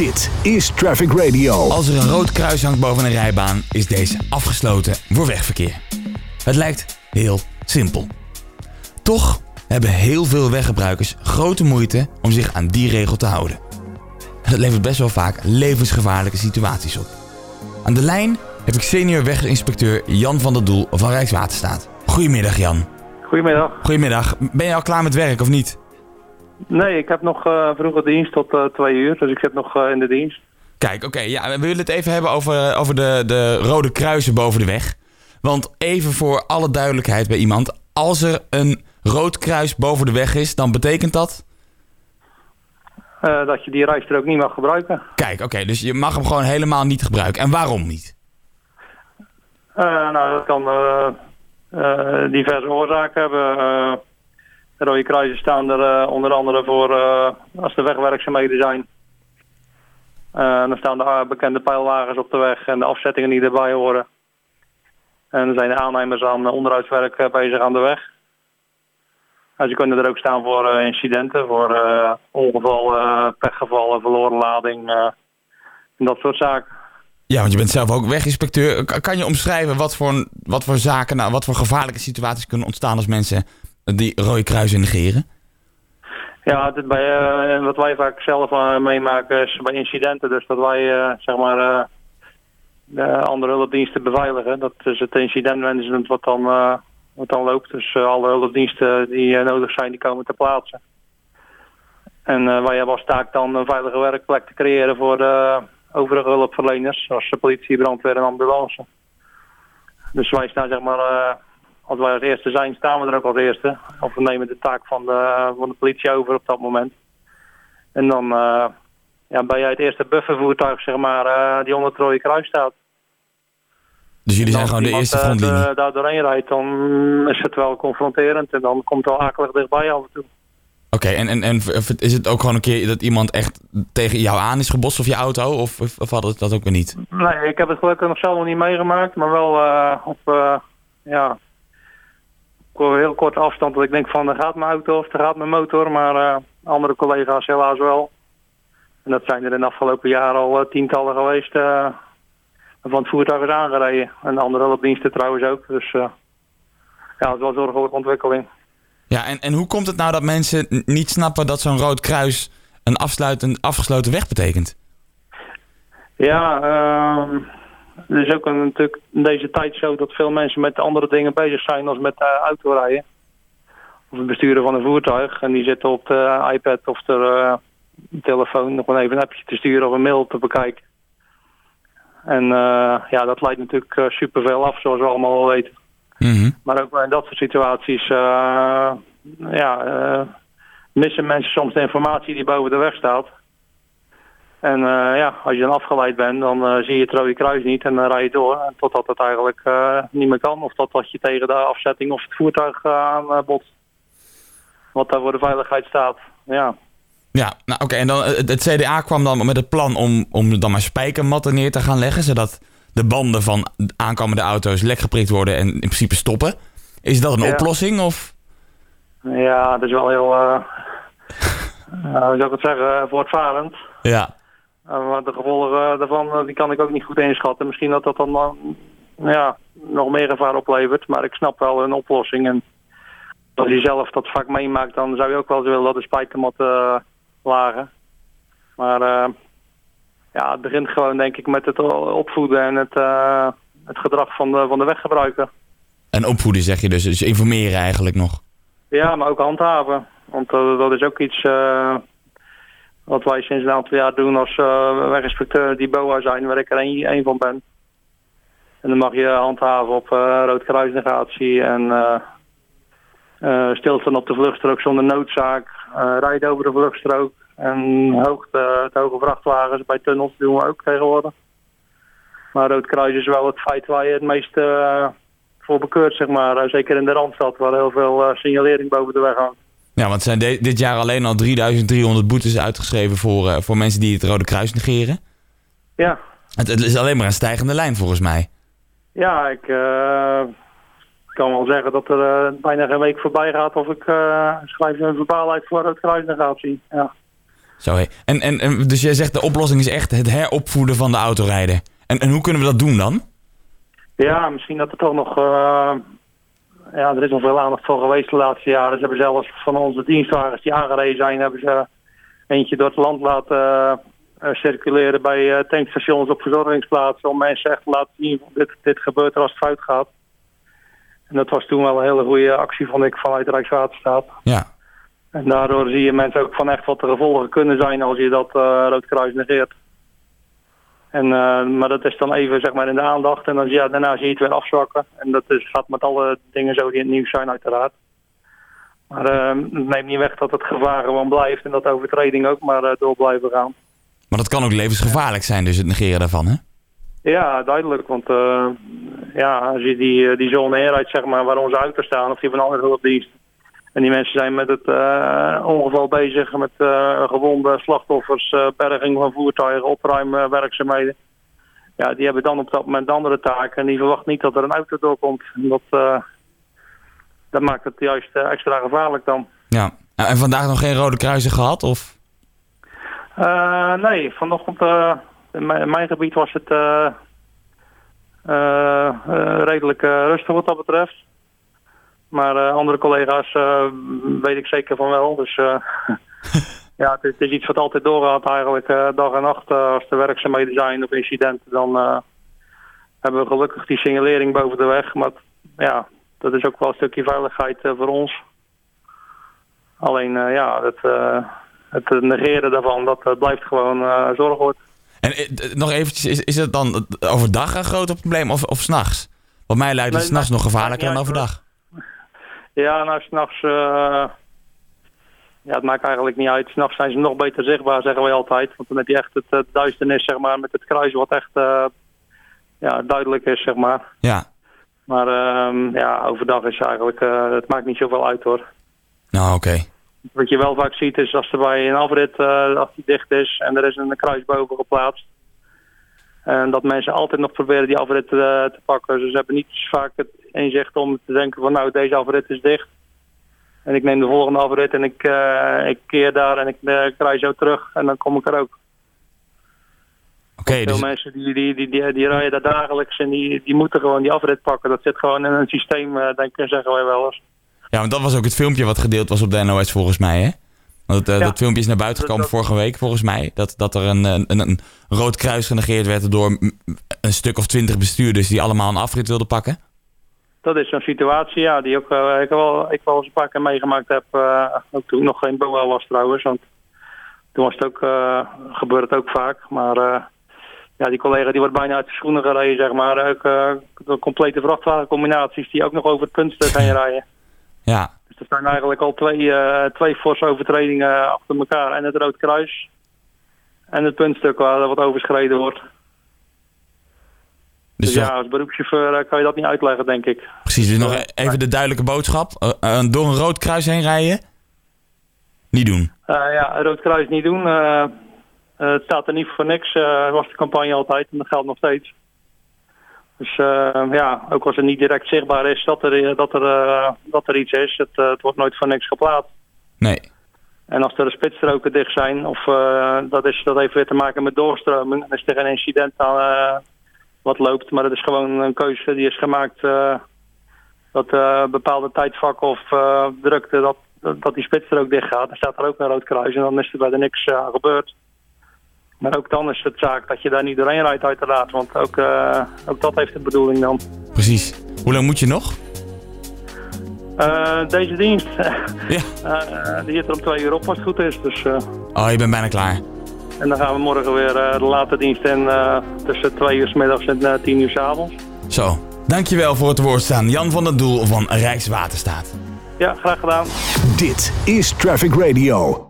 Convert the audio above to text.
Dit is Traffic Radio. Als er een rood kruis hangt boven een rijbaan, is deze afgesloten voor wegverkeer. Het lijkt heel simpel. Toch hebben heel veel weggebruikers grote moeite om zich aan die regel te houden. En dat levert best wel vaak levensgevaarlijke situaties op. Aan de lijn heb ik senior weginspecteur Jan van der Doel van Rijkswaterstaat. Goedemiddag Jan. Goedemiddag. Goedemiddag. Ben je al klaar met werk of niet? Nee, ik heb nog uh, vroege dienst tot uh, twee uur, dus ik zit nog uh, in de dienst. Kijk, oké, ja, we willen het even hebben over, over de, de rode kruisen boven de weg. Want even voor alle duidelijkheid bij iemand, als er een rood kruis boven de weg is, dan betekent dat? dat je die rijstrook niet mag gebruiken. Kijk, oké, dus je mag hem gewoon helemaal niet gebruiken. En waarom niet? nou, dat kan diverse oorzaken hebben. De rode kruisen staan er uh, onder andere voor uh, als er wegwerkzaamheden zijn. Uh, dan staan de bekende pijlwagens op de weg en de afzettingen die erbij horen. En dan zijn de aannemers aan onderhoudswerk bezig aan de weg. En ze kunnen er ook staan voor incidenten, voor ongevallen, pechgevallen, verloren lading en dat soort zaken. Ja, want je bent zelf ook weginspecteur. Kan je omschrijven wat voor, wat voor zaken, nou, wat voor gevaarlijke situaties kunnen ontstaan als mensen die rode kruisen negeren? Ja, dit bij, uh, wat wij vaak zelf uh, meemaken is bij incidenten. Dus dat wij uh, zeg maar de andere hulpdiensten beveiligen. Dat is het incidentmanagement wat dan, wat dan loopt. Dus alle hulpdiensten die nodig zijn, die komen ter plaatse. En wij hebben als taak dan een veilige werkplek te creëren voor de overige hulpverleners. Zoals de politie, brandweer en ambulance. Dus wij staan zeg maar als wij als eerste zijn, staan we er ook als eerste. Of we nemen de taak van de, van de politie over op dat moment. En dan uh, ja, ben jij het eerste buffervoertuig, zeg maar, uh, die onder het rode kruis staat. Dus jullie zijn gewoon de eerste eh, frontlinie? Als daar doorheen rijdt, dan is het wel confronterend en dan komt het wel akelig dichtbij af en toe. Oké, okay, en, en, en is het ook gewoon een keer dat iemand echt tegen jou aan is gebost of je auto? Of, of, had het dat ook weer niet? Nee, ik heb het gelukkig nog zelf nog niet meegemaakt, maar wel uh, op, ja, heel korte afstand dat ik denk van, er gaat mijn auto of er gaat mijn motor, maar uh, andere collega's helaas wel. En dat zijn er in de afgelopen jaren al uh, tientallen geweest uh, van het voertuig is aangereden. En andere hulpdiensten trouwens ook. Dus ja, het was een zorgelijke ontwikkeling. Ja, en, en hoe komt het nou dat mensen niet snappen dat zo'n rood kruis een afgesloten weg betekent? Ja, uh, het is ook een, natuurlijk in deze tijd zo dat veel mensen met andere dingen bezig zijn als met uh, autorijden. Of het besturen van een voertuig. En die zitten op de iPad of de uh, telefoon nog even een appje te sturen of een mail te bekijken. En uh, ja, dat leidt natuurlijk uh, superveel af, zoals we allemaal wel weten. Mm -hmm. Maar ook in dat soort situaties ja, missen mensen soms de informatie die boven de weg staat. En uh, ja, als je dan afgeleid bent, dan uh, zie je het rode kruis niet en dan rij je door. Totdat het eigenlijk uh, niet meer kan. Of totdat je tegen de afzetting of het voertuig aan botst. Wat daar voor de veiligheid staat. Ja, ja nou oké. Okay. En dan het CDA kwam dan met het plan om, om dan maar spijkermatten neer te gaan leggen. Zodat de banden van aankomende auto's lek geprikt worden en in principe stoppen. Is dat een ja. oplossing? Of? Ja, dat is wel heel... hoe zou ik het zeggen? voortvarend. Ja. Maar de gevolgen daarvan die kan ik ook niet goed inschatten. Misschien dat dat dan ja, nog meer gevaar oplevert. Maar ik snap wel een oplossing. En als je zelf dat vaak meemaakt, dan zou je ook wel eens willen dat de spijkermatten uh, lagen. Maar uh, ja, het begint gewoon denk ik met het opvoeden en het, uh, het gedrag van de, van de weggebruiker. En opvoeden zeg je dus, dus informeren eigenlijk nog? Ja, maar ook handhaven. Want dat is ook iets wat wij sinds een aantal jaar doen als uh, weginspecteur die BOA zijn, waar ik er één van ben. En dan mag je handhaven op uh, roodkruisnegatie en uh, stilstaan op de vluchtstrook zonder noodzaak, rijden over de vluchtstrook en hoogte, hoge vrachtwagens bij tunnels doen we ook tegenwoordig. Maar roodkruis is wel het feit waar je het meest voor bekeurt, zeg maar. zeker in de Randstad, waar heel veel signalering boven de weg hangt. Ja, want zijn dit jaar alleen al 3300 boetes uitgeschreven voor, uh, voor mensen die het Rode Kruis negeren. Ja. Het, het is alleen maar een stijgende lijn volgens mij. Ja, ik uh, kan wel zeggen dat er uh, bijna geen week voorbij gaat of ik schrijf een verbaal uit voor het kruisnegatie. Ja. Zo, hé. En, en, en, dus jij zegt de oplossing is echt het heropvoeden van de autorijden. En, en hoe kunnen we dat doen dan? Ja, misschien dat er toch nog... eh, ja, er is nog veel aandacht voor geweest de laatste jaren. Ze hebben zelfs van onze dienstwagens die aangereden zijn... hebben ze eentje door het land laten eh, circuleren bij eh, tankstations op verzorgingsplaatsen... om mensen echt te laten zien, dit, dit gebeurt er als het fout gaat. En dat was toen wel een hele goede actie, vond ik, vanuit Rijkswaterstaat. Ja. En daardoor zie je mensen ook van echt wat de gevolgen kunnen zijn als je dat uh, Roodkruis negeert. En, uh, maar dat is dan even zeg maar in de aandacht en dan, ja, daarna zie je het weer afzwakken. En dat is, gaat met alle dingen zo die in het nieuws zijn uiteraard. Maar uh, het neemt niet weg dat het gevaar gewoon blijft en dat de overtreding ook maar door blijven gaan. Maar dat kan ook levensgevaarlijk zijn, dus het negeren daarvan, hè? Ja, duidelijk. Want ja, als je die, die zone zeg maar, waar onze auto's staan, of die van andere hulpdiensten, en die mensen zijn met het uh, ongeval bezig, met uh, gewonde slachtoffers, uh, berging van voertuigen, opruimwerkzaamheden. Ja, die hebben dan op dat moment andere taken en die verwachten niet dat er een auto doorkomt. Dat, dat maakt het juist extra gevaarlijk dan. Ja, en vandaag nog geen rode kruisen gehad? Of? nee, vanochtend in mijn, in mijn gebied was het redelijk rustig wat dat betreft. Maar uh, andere collega's uh, weet ik zeker van wel. Dus uh, ja, het is, het is, iets wat altijd doorgaat eigenlijk dag en nacht. als er werkzaamheden zijn of incidenten, dan hebben we gelukkig die signalering boven de weg. Maar ja, dat is ook wel een stukje veiligheid voor ons. Alleen ja, het, het negeren daarvan, dat blijft gewoon zorgelijk. En nog eventjes, is, is het dan overdag een groot probleem of, of s'nachts? Wat mij lijkt het nee, s'nachts nog gevaarlijker dan overdag. Ja, nou, s'nachts... Uh, ja, het maakt eigenlijk niet uit. S'nachts zijn ze nog beter zichtbaar, zeggen wij altijd. Want dan heb je echt het, het duisternis, zeg maar, met het kruis wat echt uh, ja, duidelijk is, zeg maar. Ja. Maar uh, ja, overdag is eigenlijk... Het maakt niet zoveel uit, hoor. Nou, oké. Okay. Wat je wel vaak ziet is als er bij een afrit, als die dicht is en er is een kruis boven geplaatst. En dat mensen altijd nog proberen die afrit te, te pakken. Dus ze hebben niet vaak het inzicht om te denken van nou deze afrit is dicht. En ik neem de volgende afrit en ik, uh, ik keer daar en ik uh, krijg zo terug en dan kom ik er ook. Oké. Okay, Veel dus... mensen die, die, die, die, die rijden daar dagelijks en die, die moeten gewoon die afrit pakken. Dat zit gewoon in een systeem, uh, denk ik, zeggen wij wel eens. Ja, want dat was ook het filmpje wat gedeeld was op de NOS volgens mij, hè? Want uh, ja. dat filmpje is naar buiten gekomen dat, dat... vorige week, volgens mij. Dat, dat er een, een, een rood kruis genegeerd werd door een stuk of twintig bestuurders die allemaal een afrit wilden pakken. Dat is zo'n situatie, ja, die ook, uh, ik, wel, ik wel eens een paar keer meegemaakt heb. Uh, ook toen nog geen BOA was trouwens, want toen was het ook, uh, gebeurt het ook vaak. Maar ja, die collega die wordt bijna uit de schoenen gereden, zeg maar. Ook de complete vrachtwagencombinaties die ook nog over het puntstuk heen rijden. Ja. Dus er zijn eigenlijk al twee, twee forse overtredingen achter elkaar. En het Rood Kruis. En het puntstuk waar wat overschreden wordt. Dus, dus ja, als beroepschauffeur kan je dat niet uitleggen, denk ik. Precies, dus nog even de duidelijke boodschap. Uh, uh, door een rood kruis heen rijden? Niet doen. ja, een rood kruis niet doen. het staat er niet voor niks. Dat was de campagne altijd en dat geldt nog steeds. Dus uh, ja, ook als het niet direct zichtbaar is dat er, dat er, uh, dat er iets is, het, uh, het wordt nooit voor niks geplaatst. Nee. En als er de spitsstroken dicht zijn, of dat, is, dat heeft weer te maken met doorstroming, dan is er geen incident aan wat loopt. Maar dat is gewoon een keuze die is gemaakt dat bepaalde tijdvakken of drukte, dat, dat die spitsstrook dicht gaat. Dan staat er ook een rood kruis en dan is er bij de niks aan gebeurd. Maar ook dan is het zaak dat je daar niet doorheen rijdt uiteraard. Want ook, uh, ook dat heeft de bedoeling dan. Precies. Hoe lang moet je nog? Uh, deze dienst. Ja. Uh, die zit er om twee uur op als het goed is. Dus, oh, je bent bijna klaar. En dan gaan we morgen weer de late dienst in tussen twee uur s middags en tien uur s avonds. Zo. Dankjewel voor het woord staan. Jan van der Doel van Rijkswaterstaat. Ja, graag gedaan. Dit is Traffic Radio.